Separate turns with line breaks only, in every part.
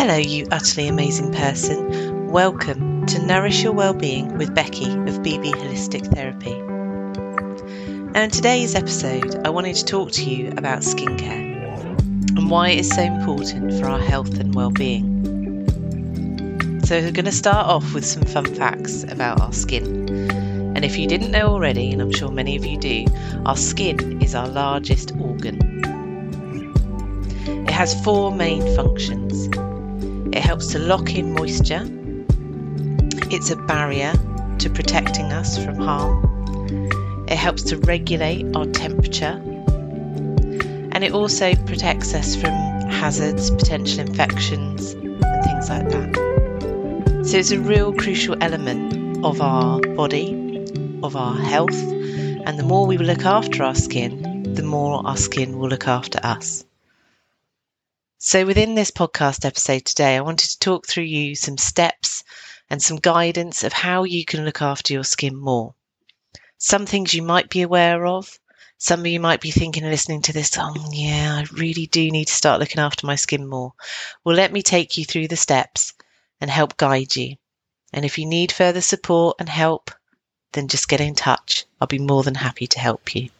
Hello, you utterly amazing person. Welcome to Nourish Your Wellbeing with Becci of BB Holistic Therapy. Now, in today's episode, I wanted to talk to you about skincare and why it is so important for our health and well-being. So, we're going to start off with some fun facts about our skin. And if you didn't know already, and I'm sure many of you do, our skin is our largest organ. It has four main functions. It helps to lock in moisture. It's a barrier to protecting us from harm. It helps to regulate our temperature. And it also protects us from hazards, potential infections, and things like that. So it's a real crucial element of our body, of our health. And the more we look after our skin, the more our skin will look after us. So, within this podcast episode today, I wanted to talk through you some steps and some guidance of how you can look after your skin more. Some things you might be aware of. Some of you might be thinking listening to this, oh, yeah, I really do need to start looking after my skin more. Well, let me take you through the steps and help guide you. And if you need further support and help, then just get in touch. I'll be more than happy to help you.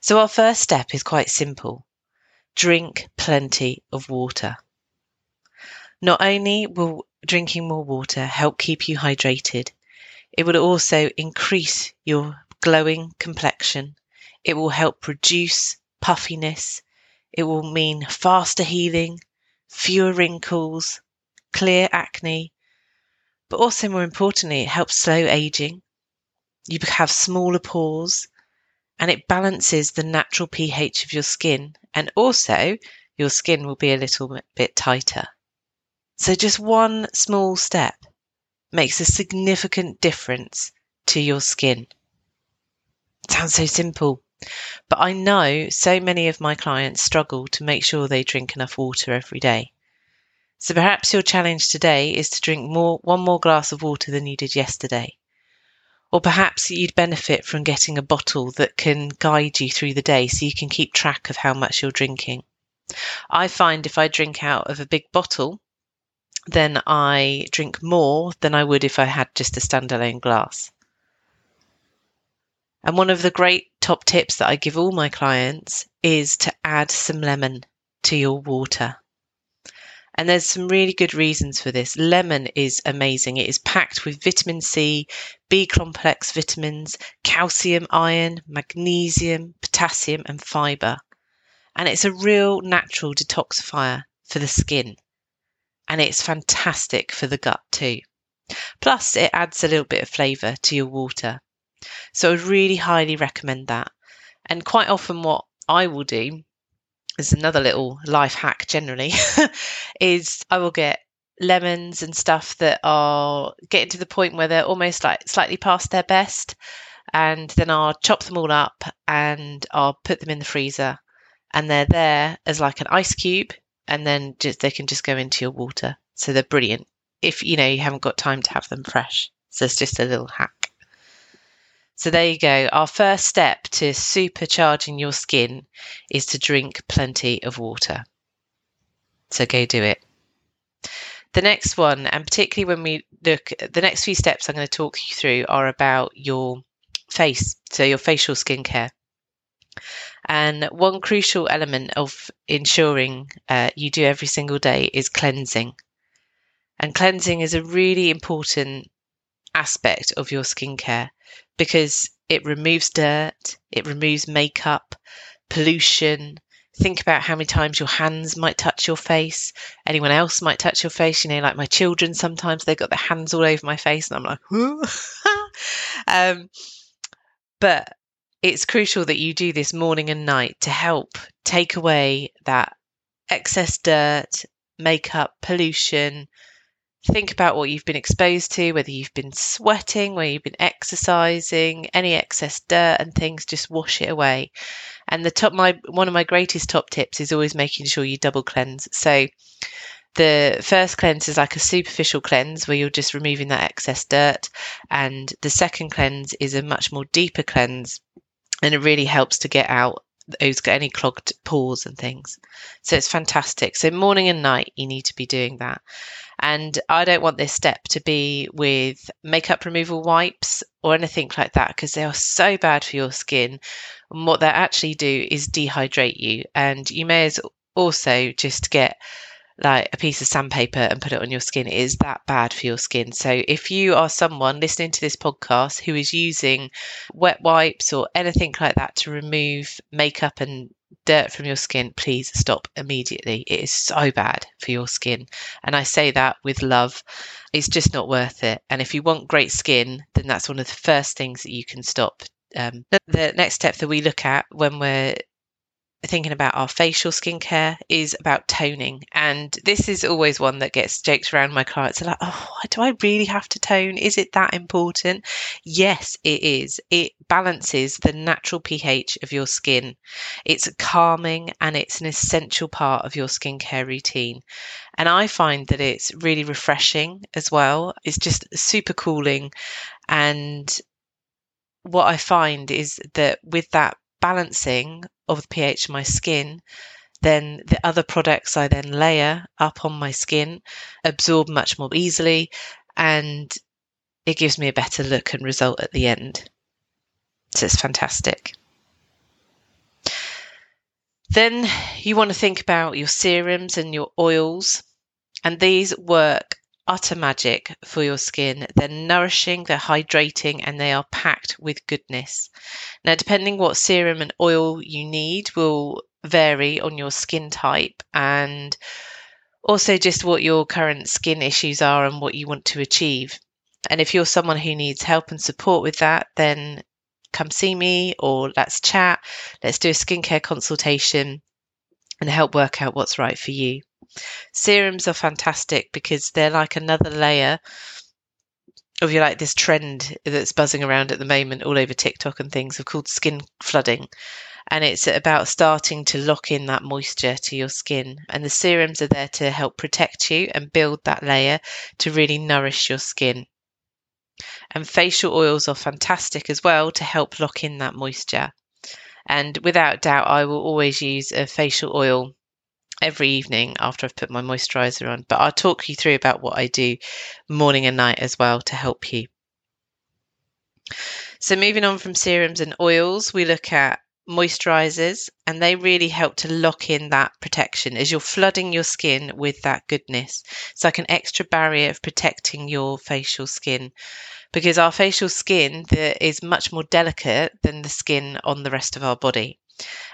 So, our first step is quite simple drink plenty of water. Not only will drinking more water help keep you hydrated, it will also increase your glowing complexion. It will help reduce puffiness. It will mean faster healing, fewer wrinkles, clear acne, but also more importantly, it helps slow aging. You have smaller pores and it balances the natural pH of your skin and also your skin will be a little bit tighter. So just one small step makes a significant difference to your skin. Sounds so simple, but I know so many of my clients struggle to make sure they drink enough water every day. So perhaps your challenge today is to drink more one more glass of water than you did yesterday. Or perhaps you'd benefit from getting a bottle that can guide you through the day so you can keep track of how much you're drinking. I find if I drink out of a big bottle, then I drink more than I would if I had just a standalone glass. And one of the great top tips that I give all my clients is to add some lemon to your water. And there's some really good reasons for this. Lemon is amazing. It is packed with vitamin C, B complex vitamins, calcium, iron, magnesium, potassium, and fiber. And it's a real natural detoxifier for the skin. And it's fantastic for the gut too. Plus, it adds a little bit of flavour to your water. So I really highly recommend that. And quite often, what I will do is another little life hack generally, is I will get lemons and stuff that are getting to the point where they're almost like slightly past their best. And then I'll chop them all up and I'll put them in the freezer. And they're there as like an ice cube. And then just they can just go into your water. So they're brilliant if you know you haven't got time to have them fresh. So it's just a little hack. So there you go. Our first step to supercharging your skin is to drink plenty of water. So go do it. The next one, and particularly when we look, the next few steps I'm going to talk you through are about your face, so your facial skincare. And one crucial element of ensuring uh, you do every single day is cleansing. And cleansing is a really important aspect of your skincare because it removes dirt, it removes makeup, pollution. Think about how many times your hands might touch your face. Anyone else might touch your face. You know, like my children, sometimes they've got their hands all over my face, and I'm like, um, but it's crucial that you do this morning and night to help take away that excess dirt, makeup, pollution, think about what you've been exposed to, whether you've been sweating, whether you've been exercising, any excess dirt and things, just wash it away. And the top, my one of my greatest top tips is always making sure you double cleanse. So the first cleanse is like a superficial cleanse where you're just removing that excess dirt, and the second cleanse is a much more deeper cleanse, and it really helps to get out those got any clogged pores and things. So it's fantastic. So morning and night, you need to be doing that. And I don't want this step to be with makeup removal wipes or anything like that because they are so bad for your skin. And what they actually do is dehydrate you. And you may as also just get like a piece of sandpaper and put it on your skin. Is that bad for your skin. So if you are someone listening to this podcast who is using wet wipes or anything like that to remove makeup and dirt from your skin, please stop immediately. It is so bad for your skin. And I say that with love. It's just not worth it. And if you want great skin, then that's one of the first things that you can stop. Um, the next step that we look at when we're thinking about our facial skincare is about toning. And this is always one that gets joked around my clients. are like, oh, do I really have to tone? Is it that important? Yes, it is. It balances the natural pH of your skin. It's calming and it's an essential part of your skincare routine. And I find that it's really refreshing as well. It's just super cooling. And what I find is that with that balancing of the pH of my skin, then the other products I then layer up on my skin absorb much more easily and it gives me a better look and result at the end. So it's fantastic. Then you want to think about your serums and your oils, and these work utter magic for your skin. They're nourishing, they're hydrating, and they are packed with goodness. Now, depending what serum and oil you need will vary on your skin type and also just what your current skin issues are and what you want to achieve. And if you're someone who needs help and support with that, then come see me or let's chat. Let's do a skincare consultation and help work out what's right for you. Serums are fantastic because they're like another layer of you like this trend that's buzzing around at the moment all over TikTok and things of called skin flooding. And it's about starting to lock in that moisture to your skin. And the serums are there to help protect you and build that layer to really nourish your skin. And facial oils are fantastic as well to help lock in that moisture. And without doubt, I will always use a facial oil every evening after I've put my moisturizer on. But I'll talk you through about what I do morning and night as well to help you. So, moving on from serums and oils, we look at moisturizers and they really help to lock in that protection as you're flooding your skin with that goodness. It's like an extra barrier of protecting your facial skin because our facial skin is much more delicate than the skin on the rest of our body.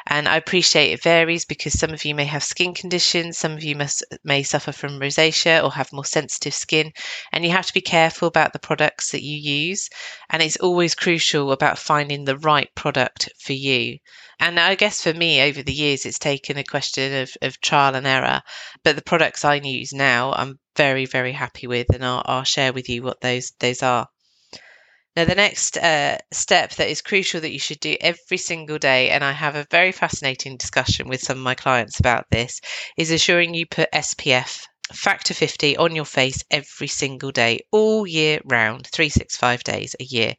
And I appreciate it varies because some of you may have skin conditions, some of you must, may suffer from rosacea or have more sensitive skin, and you have to be careful about the products that you use. And it's always crucial about finding the right product for you. And I guess for me, over the years, it's taken a question of, of trial and error. But the products I use now, I'm very, very happy with, and I'll, I'll share with you what those those are. Now, the next uh, step that is crucial that you should do every single day, and I have a very fascinating discussion with some of my clients about this, is assuring you put SPF factor 50 on your face every single day, all year round, 365 days a year.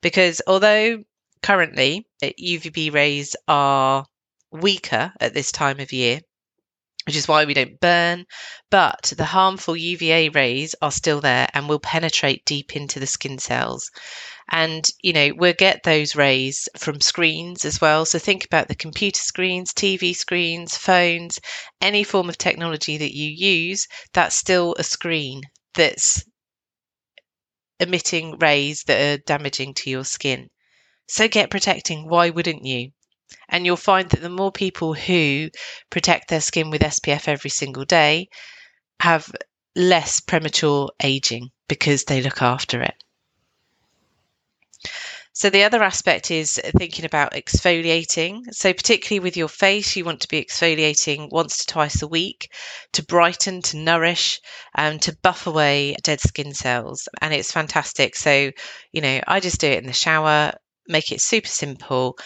Because although currently UVB rays are weaker at this time of year, which is why we don't burn. But the harmful UVA rays are still there and will penetrate deep into the skin cells. And, you know, we'll get those rays from screens as well. So think about the computer screens, TV screens, phones, any form of technology that you use, that's still a screen that's emitting rays that are damaging to your skin. So get protecting. Why wouldn't you? And you'll find that the more people who protect their skin with SPF every single day have less premature aging because they look after it. So, the other aspect is thinking about exfoliating. So, particularly with your face, you want to be exfoliating once to twice a week to brighten, to nourish, and um, to buff away dead skin cells. And it's fantastic. So, you know, I just do it in the shower, make it super simple.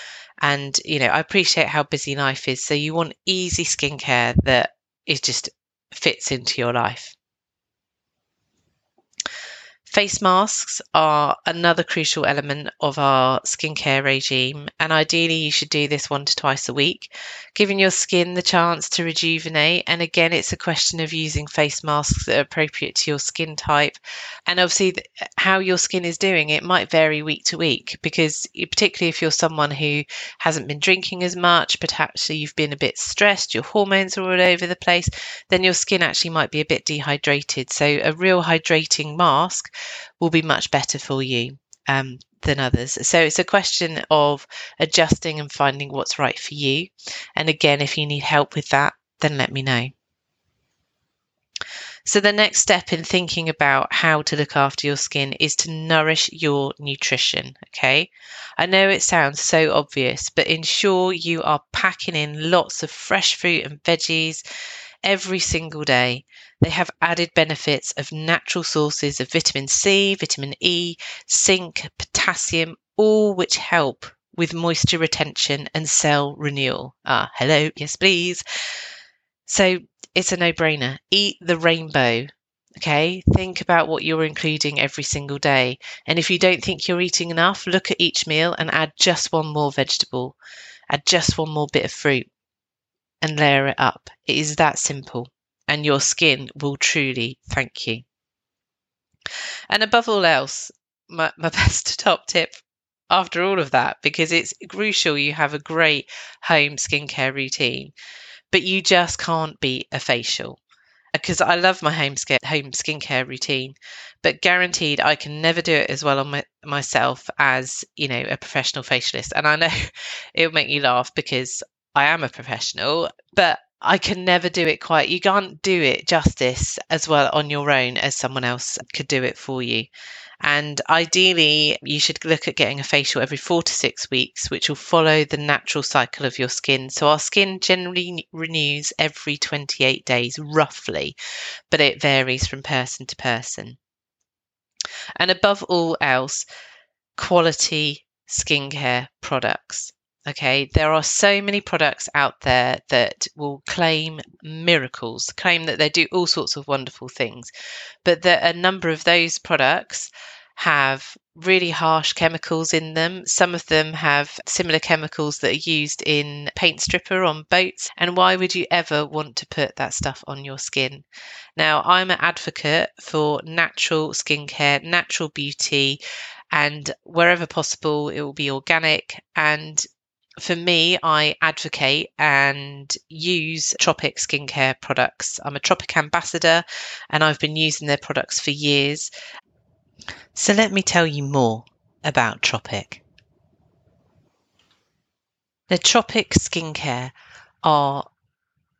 And, you know, I appreciate how busy life is. So you want easy skincare that is just fits into your life. Face masks are another crucial element of our skincare regime, and ideally, you should do this one to twice a week, giving your skin the chance to rejuvenate. And again, it's a question of using face masks that are appropriate to your skin type, and obviously, how your skin is doing. It might vary week to week because, particularly if you're someone who hasn't been drinking as much, perhaps you've been a bit stressed, your hormones are all over the place, then your skin actually might be a bit dehydrated. So, a real hydrating mask will be much better for you um, than others. So it's a question of adjusting and finding what's right for you. And again, if you need help with that, then let me know. So, the next step in thinking about how to look after your skin is to nourish your nutrition. Okay. I know it sounds so obvious, but ensure you are packing in lots of fresh fruit and veggies every single day. They have added benefits of natural sources of vitamin C, vitamin E, zinc, potassium, all which help with moisture retention and cell renewal. Ah, hello, yes, please. So it's a no brainer. Eat the rainbow. Okay, think about what you're including every single day. And if you don't think you're eating enough, look at each meal and add just one more vegetable, add just one more bit of fruit and layer it up. It is that simple, and your skin will truly thank you. And above all else, my, my best top tip after all of that, because it's crucial you have a great home skincare routine, but you just can't beat a facial. Because I love my home, home skincare routine, but guaranteed I can never do it as well on my, myself as you know a professional facialist. And I know it'll make you laugh because I am a professional, but I can never do it quite. You can't do it justice as well on your own as someone else could do it for you. And ideally, you should look at getting a facial every four to six weeks, which will follow the natural cycle of your skin. So, our skin generally renews every 28 days, roughly, but it varies from person to person. And above all else, quality skincare products. Okay, there are so many products out there that will claim miracles, claim that they do all sorts of wonderful things, but that a number of those products have really harsh chemicals in them. Some of them have similar chemicals that are used in paint stripper on boats. And why would you ever want to put that stuff on your skin? Now, I'm an advocate for natural skincare, natural beauty, and wherever possible, it will be organic and for me, I advocate and use Tropic skincare products. I'm a Tropic ambassador and I've been using their products for years. So let me tell you more about Tropic. The Tropic skincare are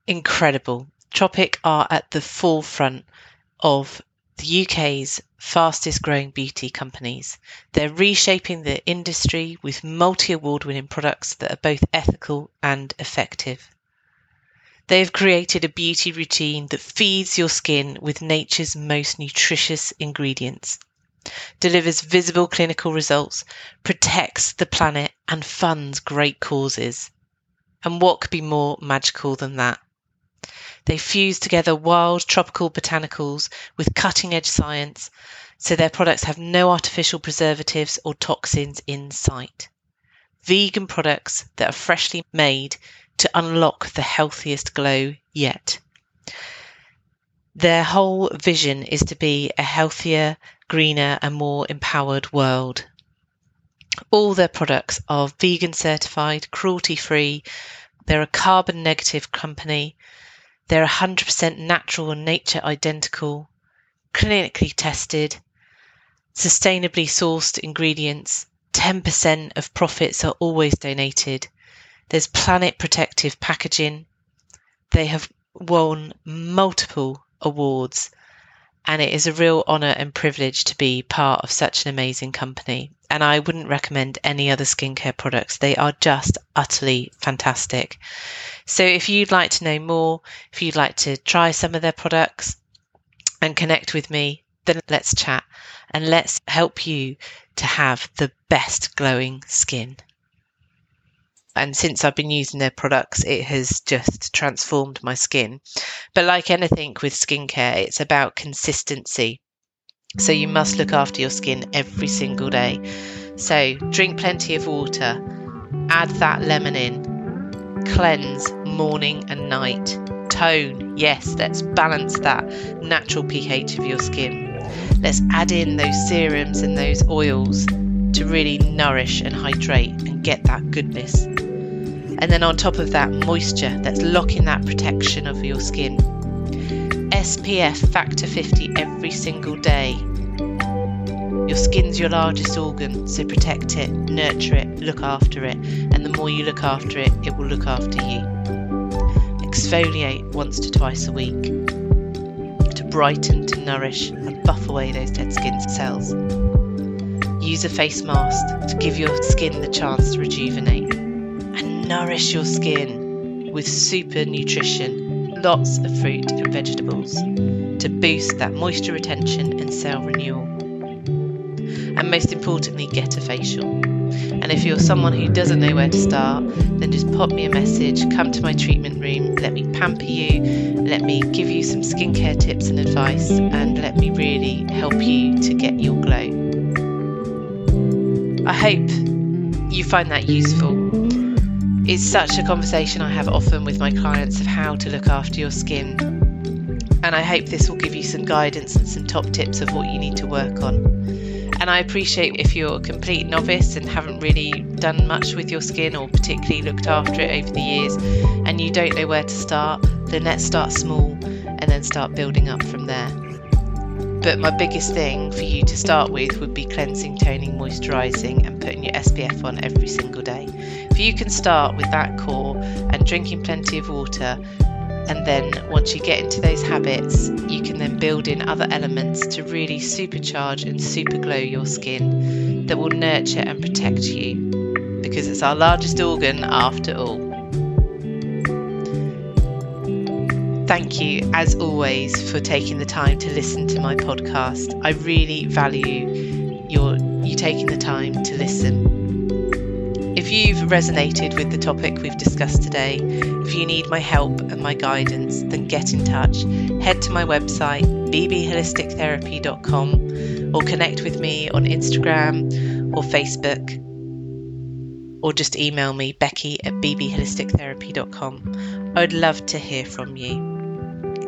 incredible. Tropic are at the forefront of the UK's fastest growing beauty companies. They're reshaping the industry with multi award winning products that are both ethical and effective. They have created a beauty routine that feeds your skin with nature's most nutritious ingredients, delivers visible clinical results, protects the planet, and funds great causes. And what could be more magical than that? They fuse together wild tropical botanicals with cutting edge science, so their products have no artificial preservatives or toxins in sight. Vegan products that are freshly made to unlock the healthiest glow yet. Their whole vision is to be a healthier, greener, and more empowered world. All their products are vegan certified, cruelty free. They're a carbon negative company. They're 100% natural and nature identical, clinically tested, sustainably sourced ingredients. 10% of profits are always donated. There's planet protective packaging. They have won multiple awards, and it is a real honour and privilege to be part of such an amazing company. And I wouldn't recommend any other skincare products, they are just utterly fantastic. So if you'd like to know more, if you'd like to try some of their products and connect with me, then let's chat and let's help you to have the best glowing skin. And since I've been using their products, it has just transformed my skin. But like anything with skincare, it's about consistency. So you must look after your skin every single day. So drink plenty of water, add that lemon in, cleanse morning and night, tone, yes, let's balance that natural pH of your skin. Let's add in those serums and those oils to really nourish and hydrate and get that goodness. And then on top of that, moisture that's locking that protection of your skin. SPF factor 50 every single day. Your skin's your largest organ, so protect it, nurture it, look after it, and the more you look after it, it will look after you. Exfoliate once to twice a week to brighten, to nourish, and buff away those dead skin cells. Use a face mask to give your skin the chance to rejuvenate and nourish your skin with super nutrition, lots of fruit and vegetables to boost that moisture retention and cell renewal. And most importantly, get a facial. And if you're someone who doesn't know where to start, then just pop me a message, come to my treatment room, let me pamper you, let me give you some skincare tips and advice, and let me really help you to get your glow. I hope you find that useful. It's such a conversation I have often with my clients of how to look after your skin. And I hope this will give you some guidance and some top tips of what you need to work on. And I appreciate if you're a complete novice and haven't really done much with your skin or particularly looked after it over the years and you don't know where to start, then let's start small and then start building up from there. But my biggest thing for you to start with would be cleansing, toning, moisturising, putting your SPF on every single day. If you can start with that core and drinking plenty of water, and then once you get into those habits, you can then build in other elements to really supercharge and super glow your skin that will nurture and protect you because it's our largest organ after all. Thank you, as always, for taking the time to listen to my podcast. I really value your you taking the time to listen. If you've resonated with the topic we've discussed today, if you need my help and my guidance, then get in touch. Head to my website, bbholistictherapy.com, or connect with me on Instagram or Facebook, or just email me, becci at bbholistictherapy.com. I would love to hear from you.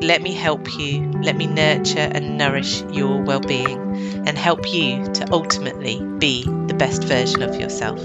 Let me help you, let me nurture and nourish your well being and help you to ultimately be the best version of yourself.